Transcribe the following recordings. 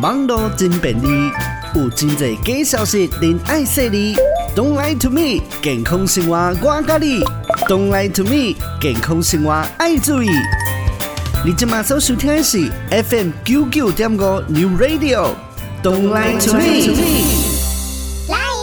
网络真便利，有真侪假消息，您爱说你。Don't lie to me，健康生活我教你。Don't lie to me，健康生活爱注意。你今麦所收听的是 FM 九九点五 New Radio。Don't lie to me。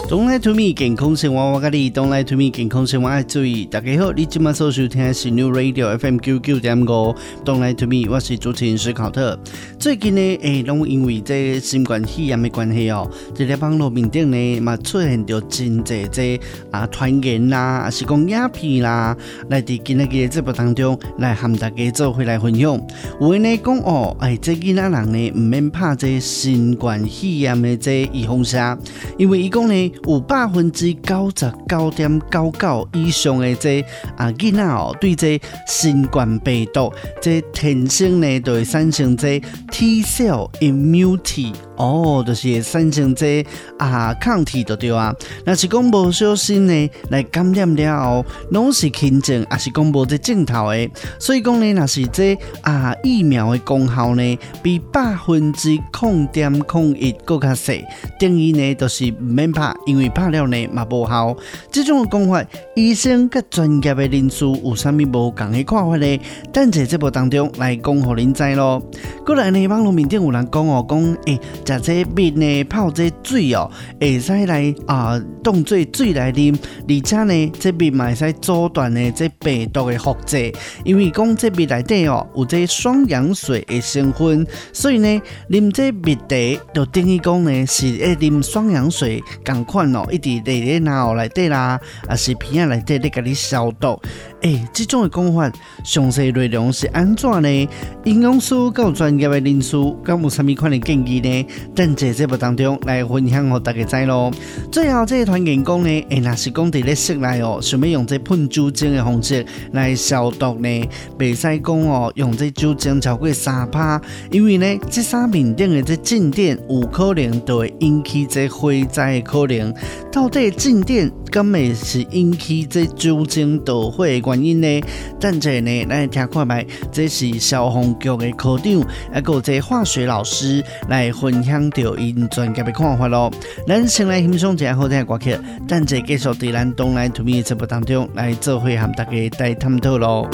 Don't lie to me，健康生活我教你。Don't lie to me，健康生活爱注意。大家好，你今麦所收听的是 New Radio FM 九九点五。Don't lie to me，我是主持人史考特。最近呢，诶、欸，拢因为这新冠肺炎的关系哦，这个网络面顶呢，嘛出现着真侪这啊传言啦，还是讲鸦片啦，来伫今日嘅节目当中来和大家做回来分享。有人呢讲哦，诶、欸，这囡仔人呢唔免怕这新冠肺炎的这预防针，因为伊讲呢。有百分之九十九点九九以上的这啊囡仔哦，对这新冠病毒这天生呢，就会产生这 T cell immunity。哦，就是会产生这啊抗体就对啊。若是讲无小心呢，来感染了后，拢是轻症，还是讲无这症头的。所以讲呢，若是这啊疫苗的功效呢，比百分之空点空一更较细，等于呢就是唔免拍，因为拍了呢嘛无效。这种的讲法，医生甲专业的人士有啥物无共的看法呢？等在节目当中来讲互恁知咯。过来呢，网络面顶有人讲哦，讲诶。食这蜜呢，泡这水哦，会使来啊，当做水来啉。而且呢，这蜜嘛会使阻断呢这病毒的复制，因为讲这蜜内底哦有这双氧水的成分，所以呢，啉这蜜茶就等于讲呢是诶啉双氧水共哦，一直在你脑内底啦，啊是鼻啊内底咧甲你消毒。诶、这种的讲法详细内容是安怎呢？营养师够专业的人士，敢有啥物款的建议呢？等在节目当中来分享给大家知咯。最后这个团员工呢，诶，若是讲伫咧室内哦，想要用这喷酒精的方式来消毒呢，袂使讲哦，用这酒精超过三趴，因为呢，这三面顶的这静电有可能就会引起这火灾的可能。到底静电敢会是引起这酒精导火原因呢？等者呢，来听看卖，这是消防局的科长，还有这化学老师来分享。讲到因专家的看法咯，咱先来欣赏一下好听的歌曲，等者继续在咱东来 to me 节目当中来做会和大家带探讨咯。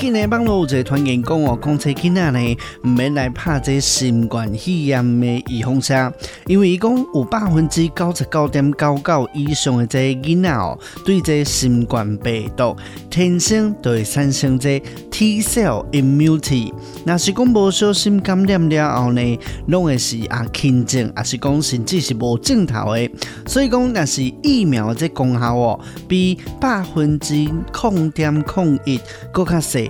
近呢，网络有一个传言讲哦，讲这囡仔呢，唔免来拍这新冠肺炎的预防针，因为伊讲有百分之九十九点九九以上的这囡仔哦，对这新冠病毒天生就会产生这 T cell immunity。若是讲无小心感染了后呢，拢会是啊轻症，还是讲甚至是无症头的。所以讲，若是疫苗这功效哦，比百分之零点零一更加。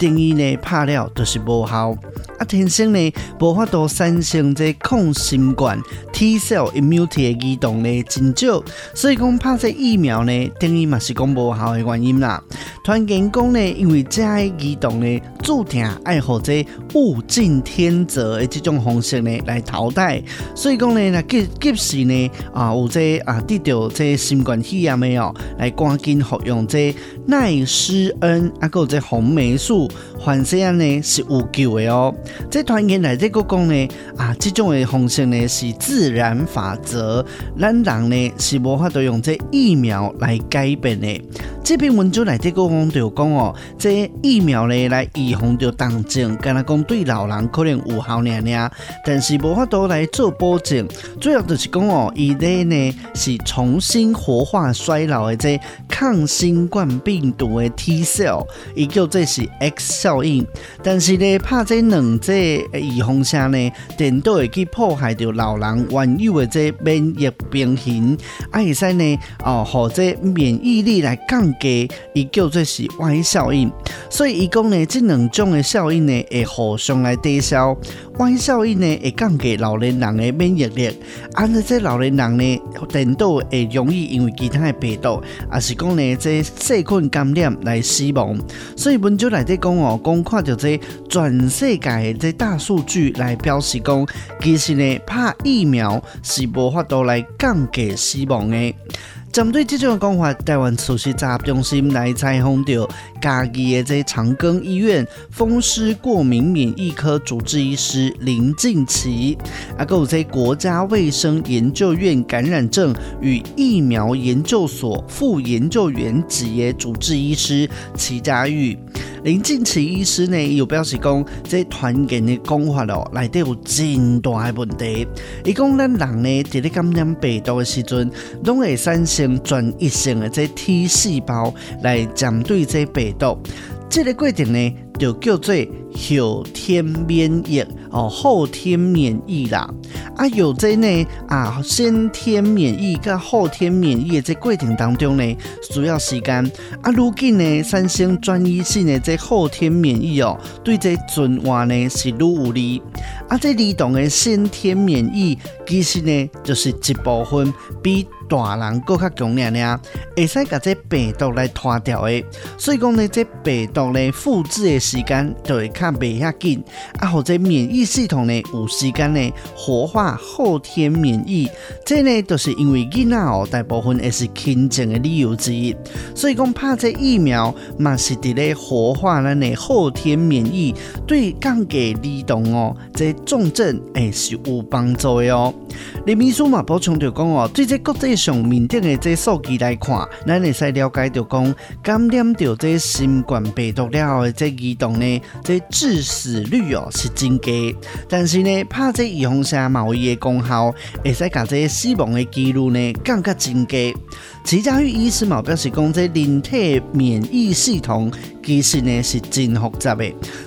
定义呢，拍了就是无效。啊，天生呢无法度产生这抗新冠 T cell immunity 的移动呢真少，所以讲拍这疫苗呢，定义嘛是讲无效的原因啦。团员讲呢，因为这个移动呢，注定爱好者物竞天择的这种方式呢来淘汰，所以讲呢，那即即时呢啊，有这啊得到这新冠肺炎没有，来赶紧服用这奈施恩啊，个这红霉素，反正呢是有救的哦。这团员来这个讲呢啊，这种的方式呢是自然法则，咱人呢是无法度用这疫苗来改变的。这篇文章来这个讲就讲哦，这疫苗呢来预防着重症，敢若讲对老人可能有效尔尔，但是无法度来做保证。主要就是讲哦，伊咧呢是重新活化衰老的这抗新冠病毒的 T cell，伊叫这是 X 效应，但是呢拍这两这预防下呢，电都会去破坏掉老人原有的这免疫平衡，啊，会使呢哦，或者免疫力来降低，伊叫做是 Y 效应。所以伊讲呢，这两种的效应呢会互相来抵消。Y 效应呢会降低老年人的免疫力，按照这老年人呢，电都会容易因为其他的病毒，也是讲呢这细菌感染来死亡。所以温州内底讲哦，讲看到这全世界的这大数据来表示讲，其实呢，拍疫苗是无法度来降低死亡的。针对这种讲法，台湾首席杂中心来采访到嘉义的这长庚医院风湿过敏免疫科主治医师林静琪，啊，还有这国家卫生研究院感染症与疫苗研究所副研究员级的主治医师齐家玉。林静琪医师呢，有表示讲，这团建的讲法咯，内底有真大的问题。伊讲咱人呢，伫咧感染病毒的时阵，拢会产生专一性的这 T 细胞来针对这病毒。这个过程呢，就叫做后天免疫哦，后天免疫啦。啊，有这呢啊，先天免疫跟后天免疫的这过程当中呢，需要时间。啊，如今呢，三星专一性的这后天免疫哦，对这转换呢是愈有利。啊，这儿童的先天免疫其实呢，就是一部分比。大人更较强点点，会使甲这病毒来拖掉的，所以讲呢，这病毒呢复制的时间就会较袂遐紧，啊，或者免疫系统呢有时间呢活化后天免疫，这呢都是因为囡仔哦大部分也是轻症的理由之一，所以讲拍这疫苗嘛是伫咧活化咱的后天免疫，对降低儿童哦这重症诶是有帮助的哦。林秘书嘛补充着讲哦，对这国际上面顶的这数据来看，咱会使了解到讲，感染到这新冠病毒了后的这移动呢，这致死率哦是增加，但是呢，拍这预防针嘛有伊的功效，会使甲这死亡的几率呢更加增加。齐家玉医师嘛表示讲，这人体免疫系统其实呢是真复杂的。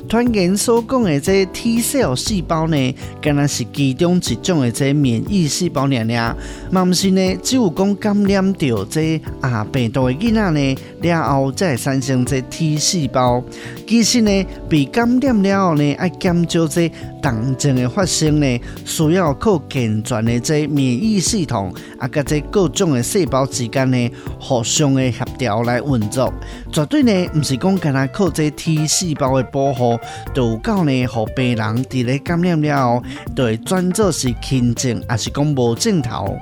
团员所讲的这 T cell 细胞呢，敢若是其中一种的这免疫细胞娘娘，嘛毋是呢，只有有讲感染到这啊病毒的囡仔呢，了后才会产生这 T 细胞。其实呢，被感染了后呢，爱减少这重症的发生呢，需要靠健全的这免疫系统啊，甲这各种的细胞之间呢，互相的协调来运作。绝对呢，毋是讲干那靠这 T 细胞的保护，就有够呢，互病人伫咧感染了后，就会转做是轻症，还是讲无症头。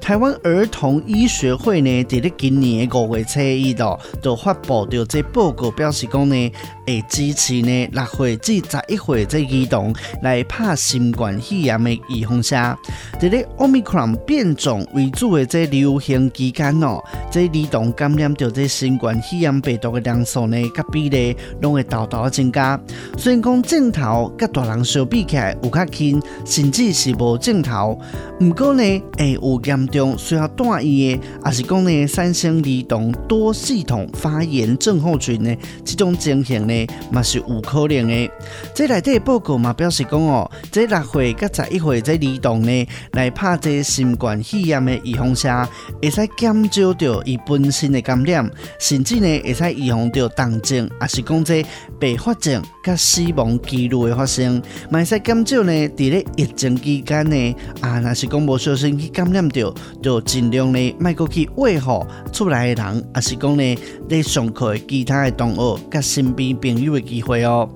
台湾儿童医学会呢，在今年的五月七日哦，就发布着这报告，表示讲呢，会支持呢六岁至十一岁这儿童来拍新冠肺炎的预防针。在咧 Omicron 变种为主的这流行期间哦，这儿童感染着这新冠肺炎病毒的人数呢，甲比例拢会大大增加。虽然讲症头甲大人相比起来有较轻，甚至是无镜头，不过呢，会有。严重需要住院的，还是讲呢，产生儿童多系统发炎症候群呢？这种情形呢，嘛是有可能的。这内底报告嘛表示讲哦，这六岁甲十一岁这儿童呢，来拍这新冠肺炎的预防针，会使减少掉伊本身的感染，甚至呢，会使预防掉重症，还是讲这并发症甲死亡几率的发生，嘛会使减少呢，伫咧疫情期间呢，啊，若是讲无小心去感染。着就尽量呢，卖过去喂好出来的人，也是讲呢，你上课的其他的同学，甲身边朋友的机会哦。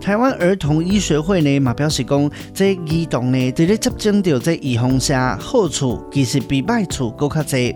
台湾儿童医学会呢，嘛表示讲，这儿童呢，在咧接种着这预防下好处，其实比坏处更较侪。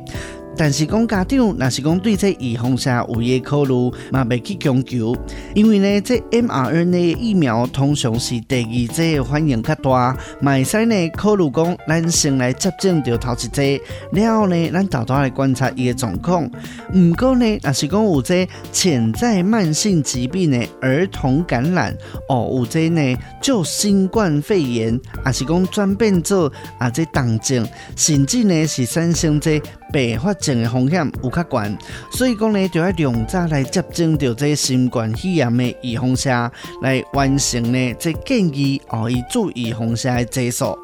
但是讲家长，若是讲对这预防针有嘢考虑，嘛未去强求，因为呢，这 mRNA 疫苗通常是第二剂反应较大，嘛会使呢考虑讲，咱先来接种掉头一剂，然后呢，咱大大来观察伊个状况。毋过呢，若是讲有这潜在慢性疾病的儿童感染，哦，有这呢就新冠肺炎，若是讲转变做啊这重症，甚至呢是产生这。并发症的风险有较悬，所以讲呢，就要量早来接种到这新冠肺炎的预防针，来完成呢这建议哦，以注预防针的剂数。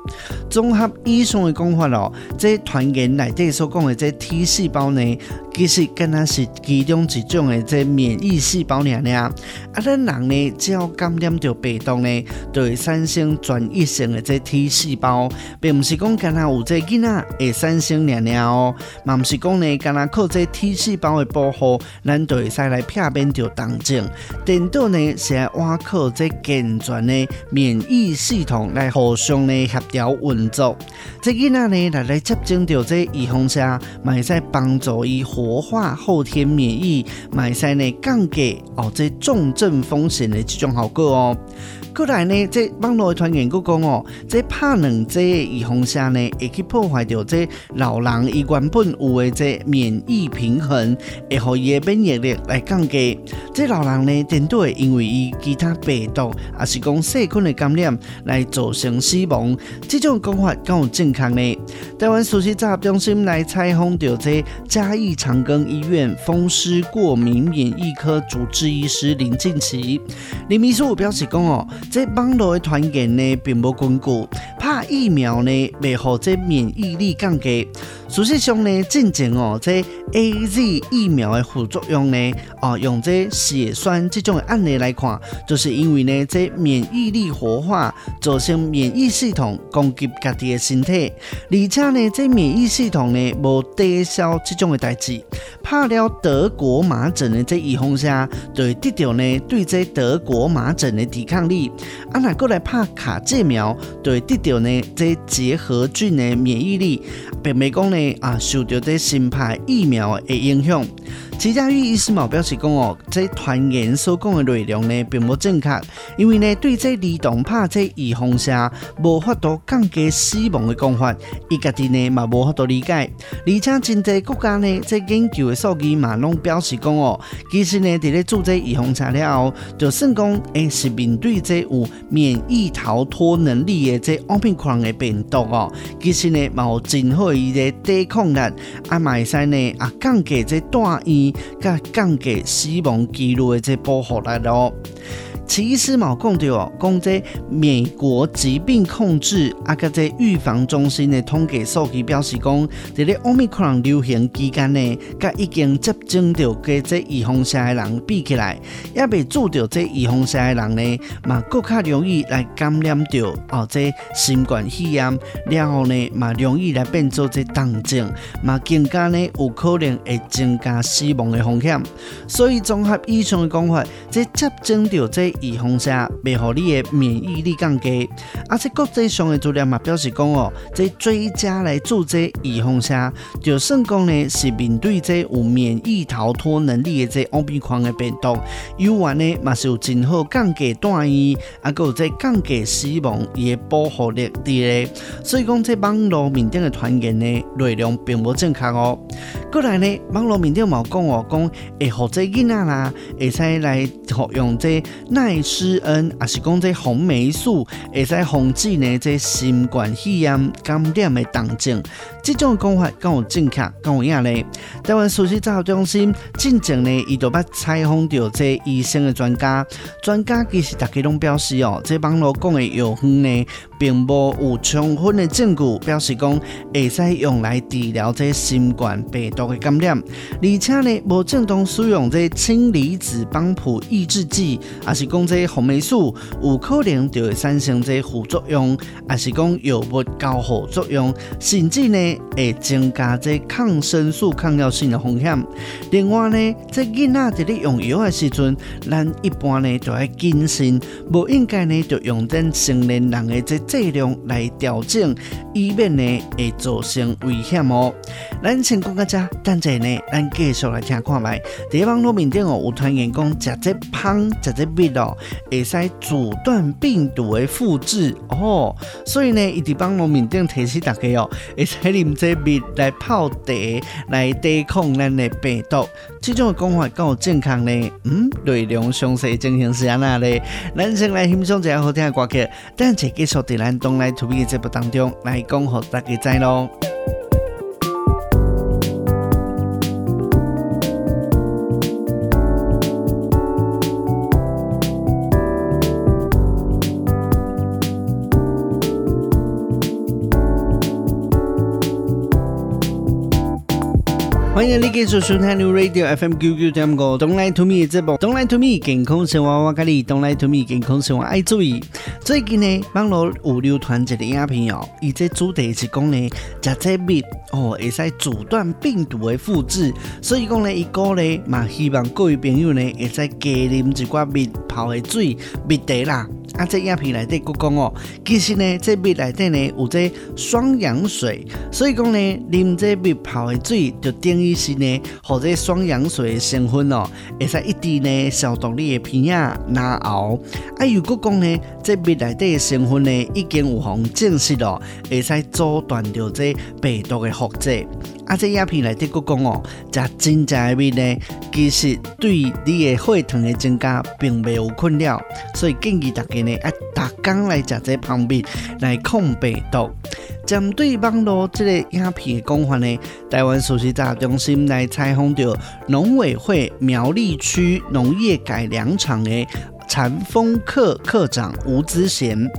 综合以上的讲法咯，这团员内底所讲的这 T 细胞呢，其实敢若是其中一种的这免疫细胞尔尔。啊，咱人呢，只要感染到病毒呢，就会产生专一性的这 T 细胞，并不是讲敢若有这囡仔会产生尔尔哦。嘛毋是讲呢，干那靠这 T 细胞的保护，咱就会使来避免着重症。颠倒呢，是要挖靠这健全的免疫系统来互相呢协调运作。这囡仔呢来来接种着这预防下，嘛会使帮助伊活化后天免疫，买晒呢降低哦这重症风险的几种效果哦。过来呢，这网络传言佫讲哦，这拍两剂预防下呢，会去破坏掉这老人伊原本有的这免疫平衡，会互伊的免疫力来降低。这老人呢，颠倒会因为伊其他病毒，还是讲细菌的感染来造成死亡。这种讲法敢有正确呢？台湾事实查核中心来采访到这嘉义长庚医院风湿过敏免疫科主治医师林进奇，林秘书表示讲哦。这网络的传言呢，并不巩固，怕疫苗呢，未互这免疫力降低。事实上呢，进前哦，这 A Z 疫苗的副作用呢，哦，用这血栓这种的案例来看，就是因为呢，这免疫力活化造成免疫系统攻击家己的身体，而且呢，这免疫系统呢无抵消这种的代志。拍了德国麻疹的这预防下，就会得到呢对这德国麻疹的抵抗力。啊，那过来拍卡介苗，就会得到呢这结核菌的免疫力，并未讲呢啊受到这新派疫苗诶影响。齐家玉医师嘛表示讲哦，这传言所讲的内容呢，并不正确，因为呢，对这儿童拍这预防下无法度降低死亡的讲法，伊家己呢嘛无法度理解。而且真济国家呢，这研究的数据嘛拢表示讲哦，其实呢，伫咧做这预防下了后，就算讲诶是面对这有免疫逃脱能力的这奥密克戎的病毒哦，其实呢嘛有真好伊的抵抗力，啊嘛会使呢啊降低这大医。甲降低死亡几率的这保护力咯。其实嘛讲到哦，讲这美国疾病控制啊，甲这预防中心的统计数据表示讲，在咧奥密克戎流行期间呢，甲已经接种到嘅这预防下的人比起来，也未做到这预防下的人呢，嘛更较容易来感染到哦这新冠肺炎，然后呢嘛容易来变做这重症，嘛更加呢有可能会增加死亡的风险。所以综合以上的讲法，这接种到这预防下，未互你的免疫力降低。而且国际上的资料嘛表示讲哦，这追加来做这预防下，就算讲呢是面对这有免疫逃脱能力的这奥密克戎的病毒，有完呢嘛是有真好降低大医，啊，搁有这降低死亡伊的保护力的。所以讲这网络面顶的传言呢内容并无正确哦。过来呢，网络面顶嘛讲哦，讲会互这囡仔啦，会使来服用这奈施恩，也是讲这红霉素，会使防止呢这新冠肺炎感染的重症。这种讲法更有正确，更有影呢？台湾事实查核中心进前呢，伊就捌采访到这医生的专家，专家其实大家拢表示哦，这网络讲的药方呢，并无有充分的证据表示讲会使用来治疗这新冠病毒的感染，而且呢，无正当使用这氢离子帮浦抑制剂，也是讲这红霉素有可能就会产生这副作用，也是讲药物交互作用，甚至呢会增加这抗生素抗药性的风险。另外呢，这囡仔在咧用药的时阵，咱一般呢就要谨慎，无应该呢就用咱成年人的这剂量来调整，以免呢会造成危险哦。咱先讲到这，等阵呢，咱继续来听看卖。在网络面顶哦，有传言讲食这芳，食这蜜哦，会使阻断病毒的复制哦。所以呢，伊伫网络面顶提醒大家哦，会使啉这蜜来泡茶来抵抗咱的病毒。这种的讲法够有正确呢？嗯，内容详细进行是安那嘞？咱先来欣赏一下好听的歌曲，等下继续在咱东来 to me 的节目当中来讲，互大家知咯。欢欢迎你继续收听 New Radio FM 九九点五，Don't Lie To Me 的节目，Don't Lie To Me 健康生活我跟你，Don't Lie To Me 健康生活爱注意。最近呢，网络有流传一个影片哦，伊这主题是讲呢，食这蜜哦，会使阻断病毒的复制，所以讲呢，伊个呢嘛希望各位朋友呢会使加啉一寡蜜泡的水，蜜茶啦。啊，这影片内底佫讲哦，其实呢，这蜜内底呢有这双氧水，所以讲呢，啉这蜜泡的水就等于是呢，和这双氧水的成分哦，会使一滴呢消毒你的鼻啊、牙后。啊，又佫讲呢，这蜜内底的成分呢，已经有互证实咯，会使阻断掉这病毒的复制。啊，这影片内底佫讲哦，食真正的蜜呢，其实对你的血糖的增加并没有困扰，所以建议大家呢，啊，逐工来食这旁边来抗病毒。针对网络这个影片的讲法呢，台湾事实查核中心来采访到农委会苗栗区农业改良场的。禅风课课长吴子贤，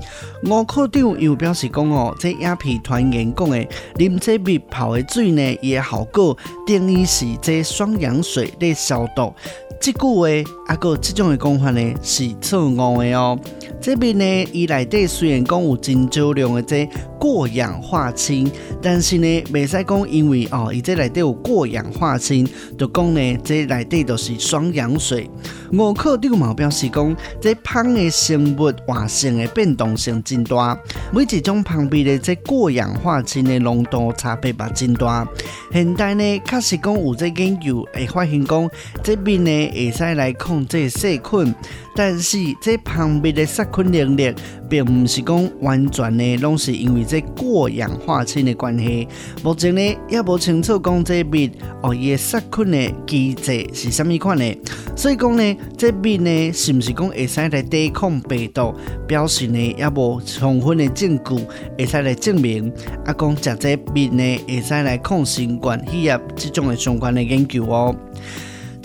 吴科长又表示讲哦，这鸦片团员讲的，啉这蜜泡的水呢，也效果定于是这双氧水的消毒。这句话啊，个这种的讲法呢，是错误的哦。这边呢，伊内底虽然讲有真少量的这过氧化氢，但是呢，未使讲因为哦，伊这内底有过氧化氢，就讲呢，这内底都是双氧水。吴科长嘛表示讲，这芳的生物活性的变动性真大，每一种芳蜜的这过氧化氢的浓度差别也真大。现代呢，确实讲有这研究会发现讲，这边呢会使来控制细菌。但是这旁边的杀菌能力，并不是讲完全的，拢是因为这过氧化氢的关系。目前呢，也不清楚讲这蜜哦，伊杀菌的机制是什么款的。所以讲呢，这蜜呢，是不是讲会使来抵抗病毒？表示呢，也无充分的证据会使来证明。啊，讲食这蜜呢，会使来抗新冠，需要这种的相关的研究哦。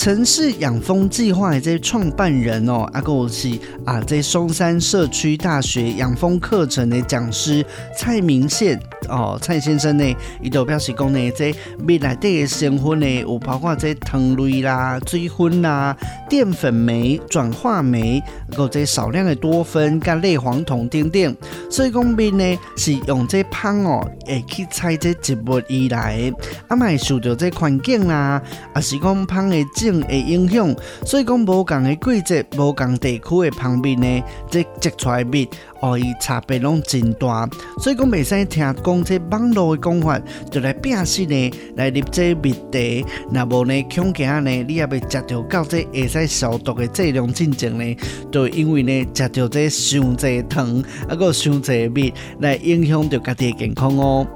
城市养蜂计划的这创办人哦，阿个是啊，在松山社区大学养蜂课程的讲师蔡明宪哦，蔡先生呢，伊就表示讲呢，这蜜内底的成分呢，有包括这糖类啦、水分啦、淀粉酶、转化酶，还有这少量的多酚、跟类黄酮等等。所以讲蜜呢，是用这芳哦，会去采这植物而来，啊，嘛会受到这环境啦，啊是讲芳的种的影响，所以讲无共的季节、无共地区的芳蜜呢，这结出来蜜哦，伊差别拢真大。所以讲袂使听讲这网络的讲法，就来变心呢，来入这蜜茶。那无呢，恐惊呢，你也未食到到这会使消毒的剂量进前呢，就因为呢，食到这伤济糖，啊个伤济蜜，来影响到家己的健康哦。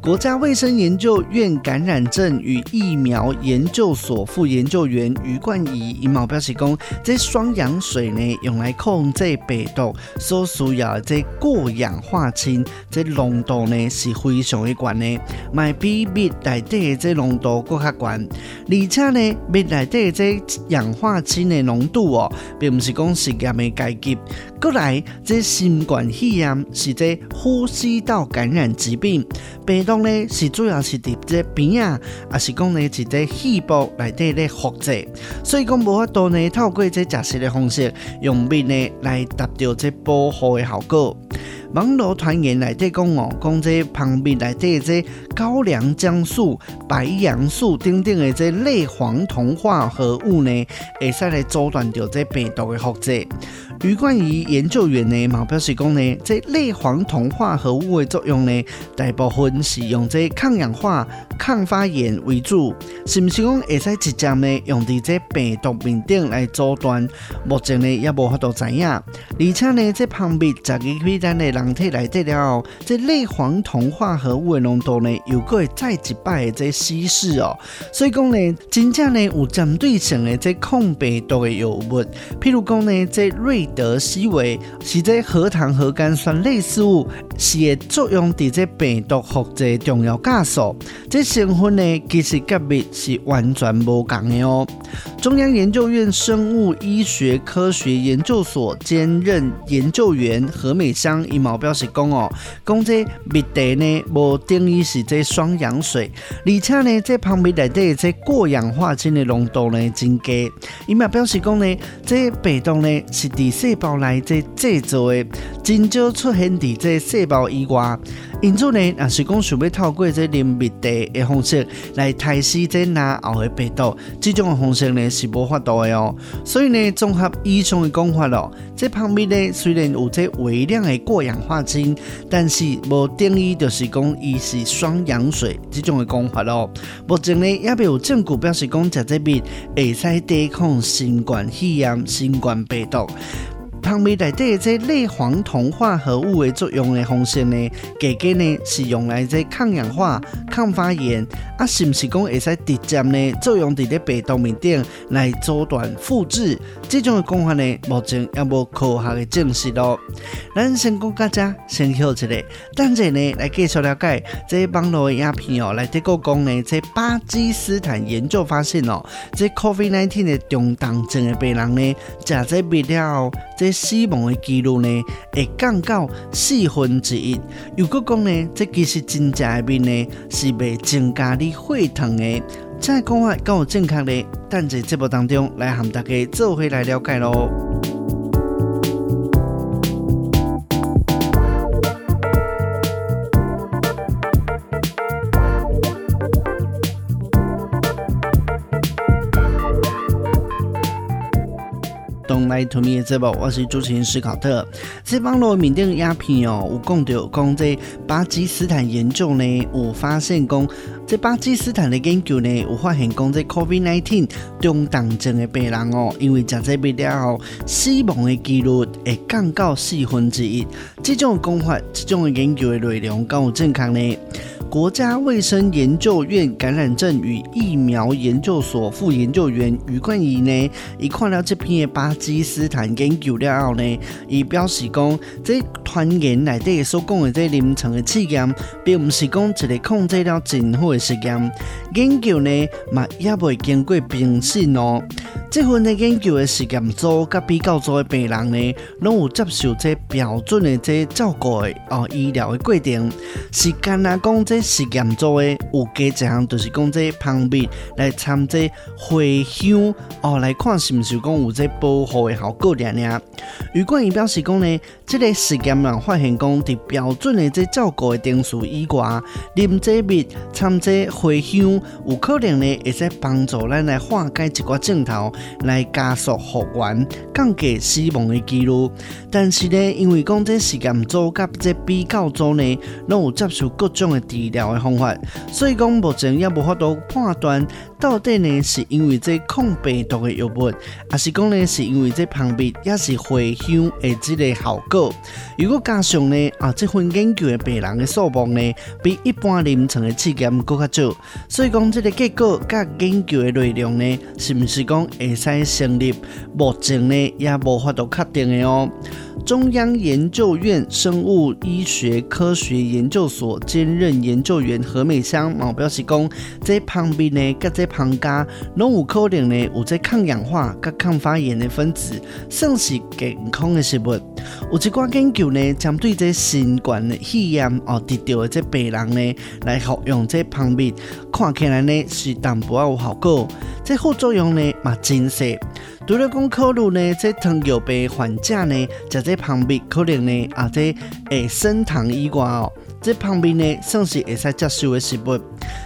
国家卫生研究院感染症与疫苗研究所副研究员余冠仪伊嘛表示讲，这双氧水呢，用来控制病毒所需要的这过氧化氢，这浓度呢是非常的高的，卖比蜜内底的这浓度更加高，而且呢，蜜内底的这氧化氢的浓度哦，并不是讲实验的阶级。过来，这新冠肺炎是这呼吸道感染疾病。病毒呢是主要是伫这鼻啊，也是讲呢是在细胞内底咧复制，所以讲无法度呢透过这食食的方式用蜜呢来达到这保护的效果。网络传言内底讲哦，讲这旁边内底这高粱姜素、白杨素等等的这类黄酮化合物呢，会使来阻断掉这病毒的复制。余冠仪研究员呢，嘛表示讲呢，这类黄酮化合物的作用呢，大部分是用这抗氧化、抗发炎为主，是不是讲会使直接呢用伫这病毒面顶来阻断？目前呢也无法度知影，而且呢，这旁边十二批咱的人体来得了，这类黄酮化合物的浓度呢，又会再一摆的这稀释哦，所以讲呢，真正呢有针对性的这抗病毒的药物，譬如讲呢，这瑞。德思维是这核糖核苷酸类似物，是会作用伫这病毒复制重要加速。这成分呢，其实跟蜜是完全无共的哦。中央研究院生物医学科学研究所兼任研究员何美香伊毛表示讲哦，讲这蜜袋呢无定义是这双氧水，而且呢这旁边内底这过氧化氢的浓度呢真低。伊嘛表示讲呢，这病毒呢是伫细胞内这制造的，真少出现伫这细胞以外。因此呢，也是讲想要透过这啉蜜茶的方式来杀死这若后的病毒，这种的方式呢是无法度的哦。所以呢，综合以上的讲法咯，这旁边呢虽然有这微量的过氧化氢，但是无定义就是讲伊是双氧水这种的讲法咯。目前呢也未有证据表示讲食这蜜会使抵抗新冠肺炎、新冠病毒。芳蜜内底这类黄酮化合物的作用的方式呢，加加呢是用来这抗氧化、抗发炎，啊，是不是讲会使直接呢作用伫咧病毒面顶来阻断复制？这种的讲法呢，目前也无科学的证实咯。咱先讲到这，先休息一下，等阵呢来继续了解这网络的影片哦，来得个讲呢，这巴基斯坦研究发现哦，这 COVID-19 的中重症的病人呢，食这蜜了，这死亡的几率呢会降到四分之一。如果讲呢，这其实真正的面呢是未增加你血糖的，这讲法够正确的。等在节目当中来和大家做回来了解来，to me 的节目，我是主持人史考特。这帮罗缅甸鸦片哦，有讲到讲这巴基斯坦研究呢，有发现讲这巴基斯坦的研究呢，有发现讲这 COVID-19 中重症的病人哦，因为食这蜜了后，死亡的几率会降到四分之一。这种讲法，这种研究的内容，够有正确呢？国家卫生研究院感染症与疫苗研究所副研究员余冠仪呢，伊看了这篇巴基伊斯坦研究了后呢，伊表示讲，这团员内底所讲的这临床的试验，并不是讲一个控制了真好的实验，研究呢嘛也未经过评审哦。这份的研究的实验组甲比较组的病人呢，拢有接受这标准的这照顾的哦医疗的过程，是干啊讲这。实验组的有加一项，就是讲这芳蜜来掺这茴香哦，来看是不是讲有这保护的效果呢？呢？余冠仪表示讲呢，这个实验人发现讲，在标准的这照顾的定数以外，啉这蜜掺这茴香，有可能呢会使帮助咱来化解一寡症头，来加速复原，降低死亡的几率。但是呢，因为讲这实验组甲这比较组呢，拢有接受各种的治疗的方法，所以讲目前也无法度判断到底呢是因为这抗病毒的药物，还是讲呢是因为这芳蜜也是茴香的这个效果。如果加上呢啊这份研究的病人的数目呢比一般临床的试验更加少，所以讲这个结果甲研究的内容呢是不是讲会使成立？目前呢也无法度确定的哦。中央研究院生物医学科学研究所兼任研究员何美香嘛表示讲，这旁边呢，甲这芳加拢有可能呢有这抗氧化、甲抗发炎的分子，算是健康的食物。有一寡研究呢，针对这新冠的肺炎哦得到的这病人呢，来服用这旁边，看起来呢是淡薄有效果，这副作用呢嘛真细。除了讲考虑呢，这糖尿病患者呢，食这旁边可能呢啊，这会升糖以外哦，这旁边呢算是会使接受的食物。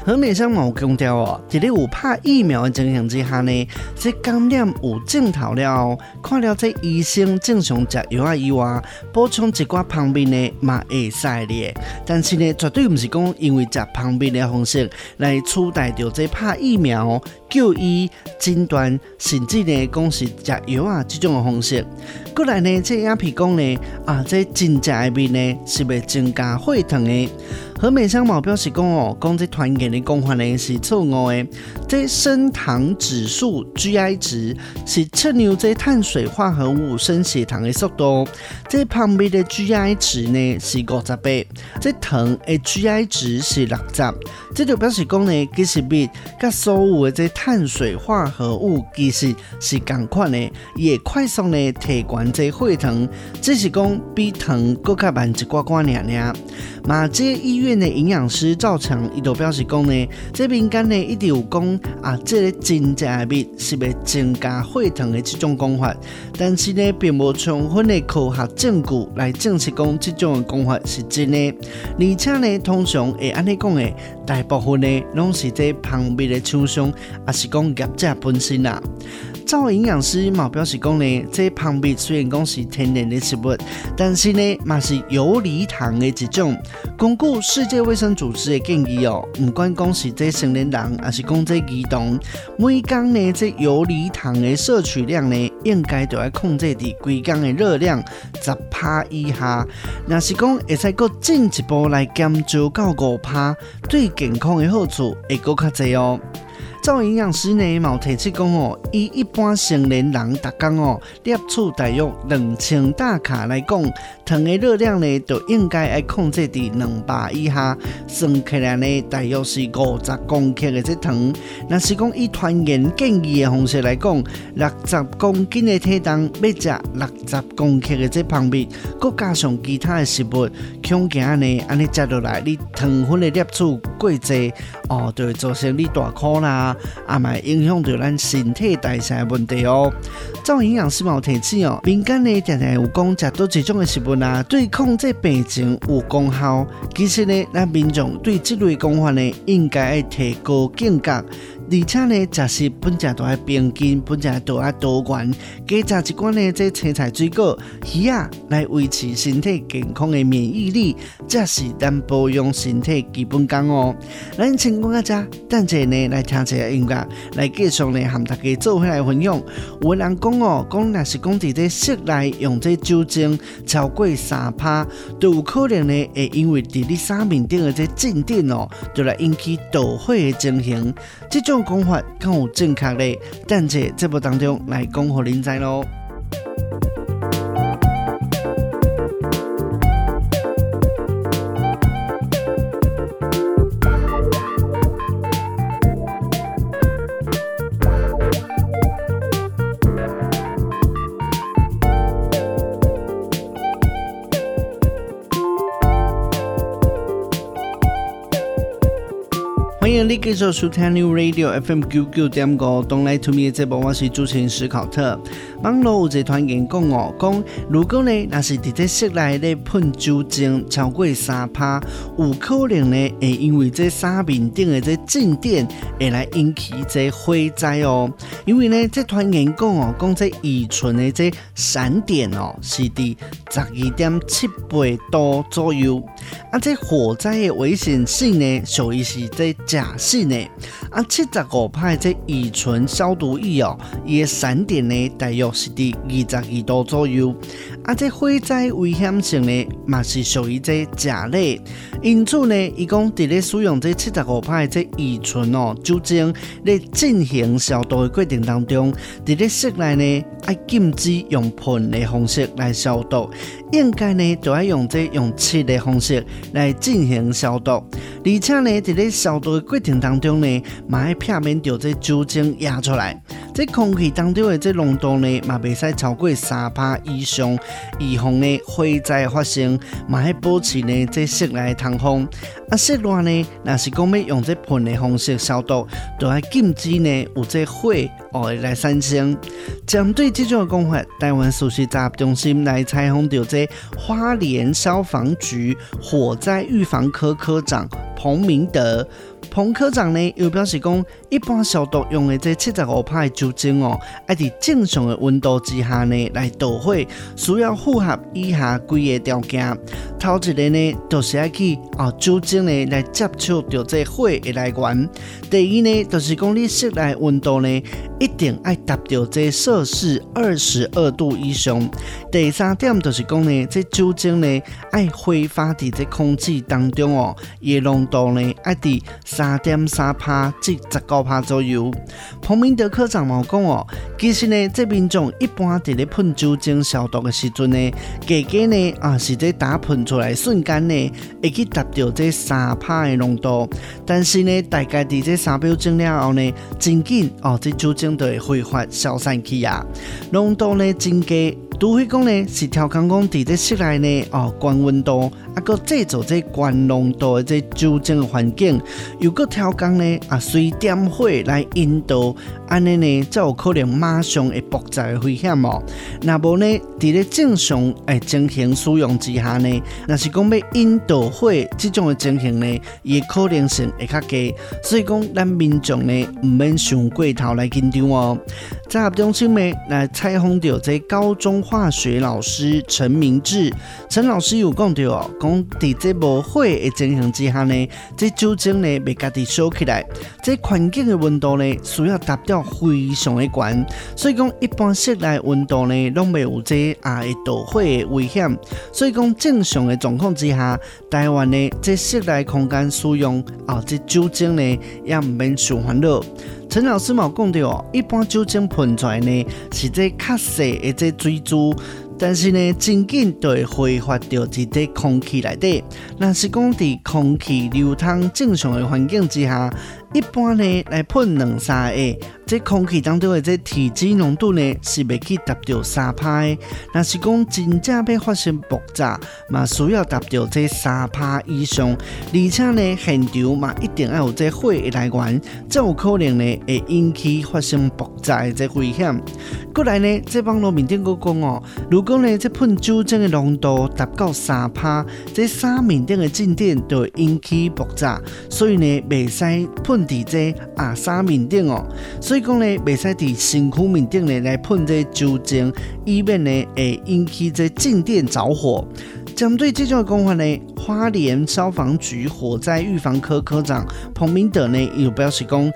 何美香嘛有强调哦，在咧有拍疫苗的情形之下呢，这感染有尽头了，看了这医生正常食药啊以外，补充一寡旁边呢嘛会使的。但是呢，绝对不是讲因为食旁边的方式来取代掉这拍疫苗。就医诊断，甚至呢，讲是食药啊，这种的方式。过来呢，这鸦片讲呢，啊，这真正的蜜呢，是会增加血糖2008和美商毛表示讲哦，讲这团建的讲法呢是错误的，这升糖指数 GI 值是测量这碳水化合物升血糖的速度，这旁边的 GI 值呢是五十八，这糖的 GI 值是六十，这就表示讲呢，其实比甲所有的这碳水化合物其实是同款的，也快速呢提悬这血糖，只是讲比糖更加慢一寡寡尔尔，马这医院。的营养师赵强伊就表示讲呢，这民间呢一直有讲啊，这个真正的蜜是要增加血糖的这种讲法，但是呢，并无充分的科学证据来证实讲这种的讲法是真的，而且呢，通常会安尼讲的，大部分呢拢是这旁边的厂商，也是讲业者本身啦。赵营养师嘛表示讲呢，这旁边虽然讲是天然的食物，但是呢，嘛是游离糖的一种。根据世界卫生组织的建议哦，不管讲是这成年人，还是讲这儿童，每天呢这游离糖的摄取量呢，应该都要控制伫规工的热量十帕以下。若是讲会使搁进一步来减少到五帕，对健康的好处会搁较侪哦。赵营养师呢，毛提出讲哦，以一般成年人逐工哦，摄取大约两千大卡来讲，糖的热量呢，就应该要控制在两百以下。算起来呢，大约是五十公克的这糖。若是讲以团员建议的方式来讲，六十公斤的体重要食六十公克的这蜂蜜，再加上其他的食物，恐惊呢，安尼食落来，你糖分的摄取过济哦，就会造成你大箍啦。也咪影响到咱身体代谢问题哦。照营养师嘛有提醒哦，民间呢常常有讲食多这种嘅食物啊，对控制病情有功效。其实呢，咱民众对这类讲法呢，应该要提高警觉。而且呢，食食本食都爱平均，本食都爱多元，加食一罐呢，这青菜水果、鱼啊，来维持身体健康的免疫力，这是咱保养身体基本功哦。咱先讲到这，等下呢来听一下音乐，来继续呢和大家做回来分享。有人讲哦，讲若是讲伫这室内用这酒精超过三趴，都有可能呢会因为伫你衫面顶的这静电哦，就来引起导火的情形，这种。讲法更有正确嘞，等在节目当中来讲，互您知咯。继续收听 New Radio FM 九九点五，Don't Lie to Me 这部我是主持人史考特。网络有一团员讲哦，讲如果呢，若是伫这室内咧喷酒精超过三趴，有可能呢会因为这衫面顶的这静电会来引起这火灾哦。因为呢，这团员讲哦，讲这乙醇的这闪点哦，是伫十二点七八度左右。啊，这火灾的危险性呢，属于是这。假性呢，啊，七十五派这乙醇消毒液哦，伊个闪点呢，大约是伫二十二度左右。啊，这火灾危险性呢，嘛是属于这甲类。因此呢，伊讲伫咧使用这七十五派这乙醇哦酒精咧进行消毒的过程当中，伫咧室内呢，爱禁止用喷的方式来消毒，应该呢，就要用这用漆的方式来进行消毒。而且呢，伫咧消毒的过程当当中呢，嘛要避免掉这酒精压出来，这空气当中的这浓度呢，嘛袂使超过三帕以上，以防呢火灾发生，嘛要保持呢这室内通。风啊，室内呢，若是讲要用这喷的方式消毒，都要禁止呢有这火哦来产生。针对这种讲法，台湾熟悉杂中心来采访到这花莲消防局火灾预防科科长彭明德。彭科长呢又表示讲，一般消毒用的这七十五趴的酒精哦，爱伫正常的温度之下呢来导火，需要符合以下几个条件。头一个呢，就是爱去哦酒精呢来接触到这火的来源。第二呢，就是讲你室内温度呢一定爱达到这摄氏二十二度以上。第三点就是讲呢，这酒精呢爱挥发伫这空气当中哦，伊浓度呢爱伫三点三趴至十九趴左右。彭明德科长嘛讲哦，其实呢，这民众一般伫咧喷酒精消毒的时阵呢，加加呢啊是在打喷出来瞬间呢，会去达到这三趴的浓度。但是呢，大概伫这三秒钟了后呢，真紧哦，这酒精就会挥发消散去啊，浓度呢真低。除非讲呢是调工讲伫这室内呢哦，高温度。啊，搁制造这高浓度的这酒精的环境，又搁调工呢啊，随点火来引导，安尼呢才有可能马上会爆炸的危险哦。那无呢，伫咧正常诶进行使用之下呢，若是讲要引导火这种的情形呢，伊可能性会较低。所以讲，咱民众呢毋免想过头来紧张哦。在合中心呢来采访到这高中化学老师陈明志，陈老师有讲到哦。讲伫这无火的情形之下呢，这酒精呢未家己烧起来，这环境的温度呢需要达到非常的高，所以讲一般室内温度呢拢未有这啊会导火的危险，所以讲正常的状况之下，台湾呢这室内空间使用啊这酒精呢也毋免受烦恼。陈老师嘛讲到，一般酒精喷出来呢是这较细的这水珠。但是呢，真紧就会挥发到这个空气内底。若是讲伫空气流通正常的环境之下，一般呢来喷两三下。这空气当中的这体积浓度呢，是未去达到三帕的。若是讲真正要发生爆炸，嘛需要达到这三帕以上。而且呢，现场嘛一定要有这火的来源，才有可能呢会引起发生爆炸的这危险。过来呢，这网络面顶阁讲哦，如果呢这喷酒精的浓度达到三帕，这三面顶的静电就会引起爆炸。所以呢，未使喷伫这啊衫面顶哦，所以。讲咧，未使伫身躯面顶咧来喷这酒精，以免咧会引起这静电着火。针对这种讲法呢，花莲消防局火灾预防科科长彭明德呢又表示讲。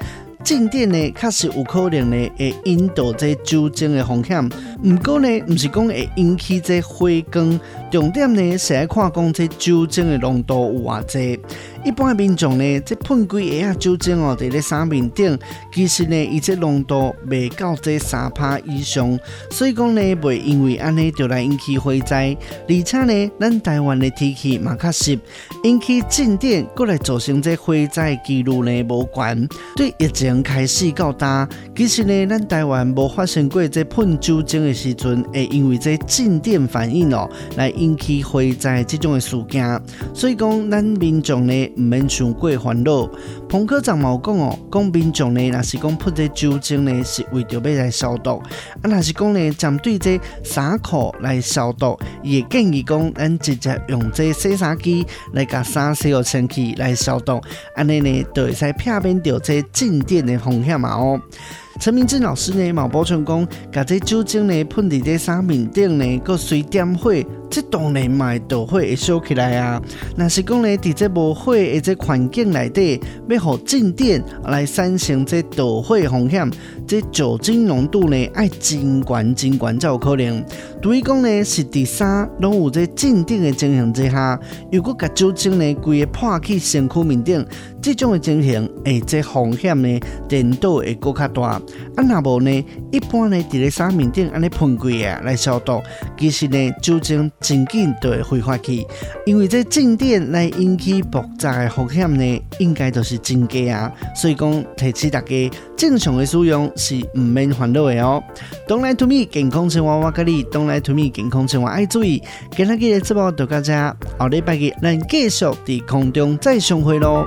静电呢，确实有可能呢会引导这酒精的风险。不过呢，不是讲会引起这火光。重点呢是来看讲这酒精的浓度有偌济。一般民众呢，这喷几下酒精哦，在咧衫面顶，其实呢，伊这浓度未到这三帕以上，所以讲呢，袂因为安尼就来引起火灾。而且呢，咱台湾的天气嘛较湿，引起静电，过来造成这火灾几率呢无悬。对疫情开始到大，其实呢，咱台湾无发生过这喷酒精的时阵，会因为这静电反应哦，来引起火灾这种的事件。所以讲，咱民众呢。唔免想过烦恼。彭科长毛讲哦，讲民众呢，若是讲喷这酒精呢，是为着要来消毒。啊，若是讲呢，针对这衫裤来消毒，也建议讲，咱直接用这洗衫机来甲衫洗好清气来消毒。安尼呢，就会使避免掉这静电的风险嘛哦。陈明志老师呢，冇补充讲，甲这酒精呢喷伫这衫面顶呢，搁随点火。这当然嘛，导火会烧起来啊！若是讲呢，伫这无火的这环境内底，要互静电来产生这导火风险，这酒精浓度呢爱真悬真悬才有可能。对于讲呢，是第三拢有这静电的情形之下，如果甲酒精呢规个泼去身躯面顶，这种的情形，诶，这风险呢，程度会搁较大。啊，若无呢，一般呢，伫咧衫面顶安尼喷几下来消毒，其实呢，酒精。真紧就会挥发去，因为这静电来引起爆炸的风险呢，应该都是真低啊。所以讲提醒大家，正常的使用是唔免烦恼的哦。东来 to me，健康生活我教你东来 to me，健康生活爱注意。今日嘅节目就到这，后礼拜日咱继续伫空中再相会咯。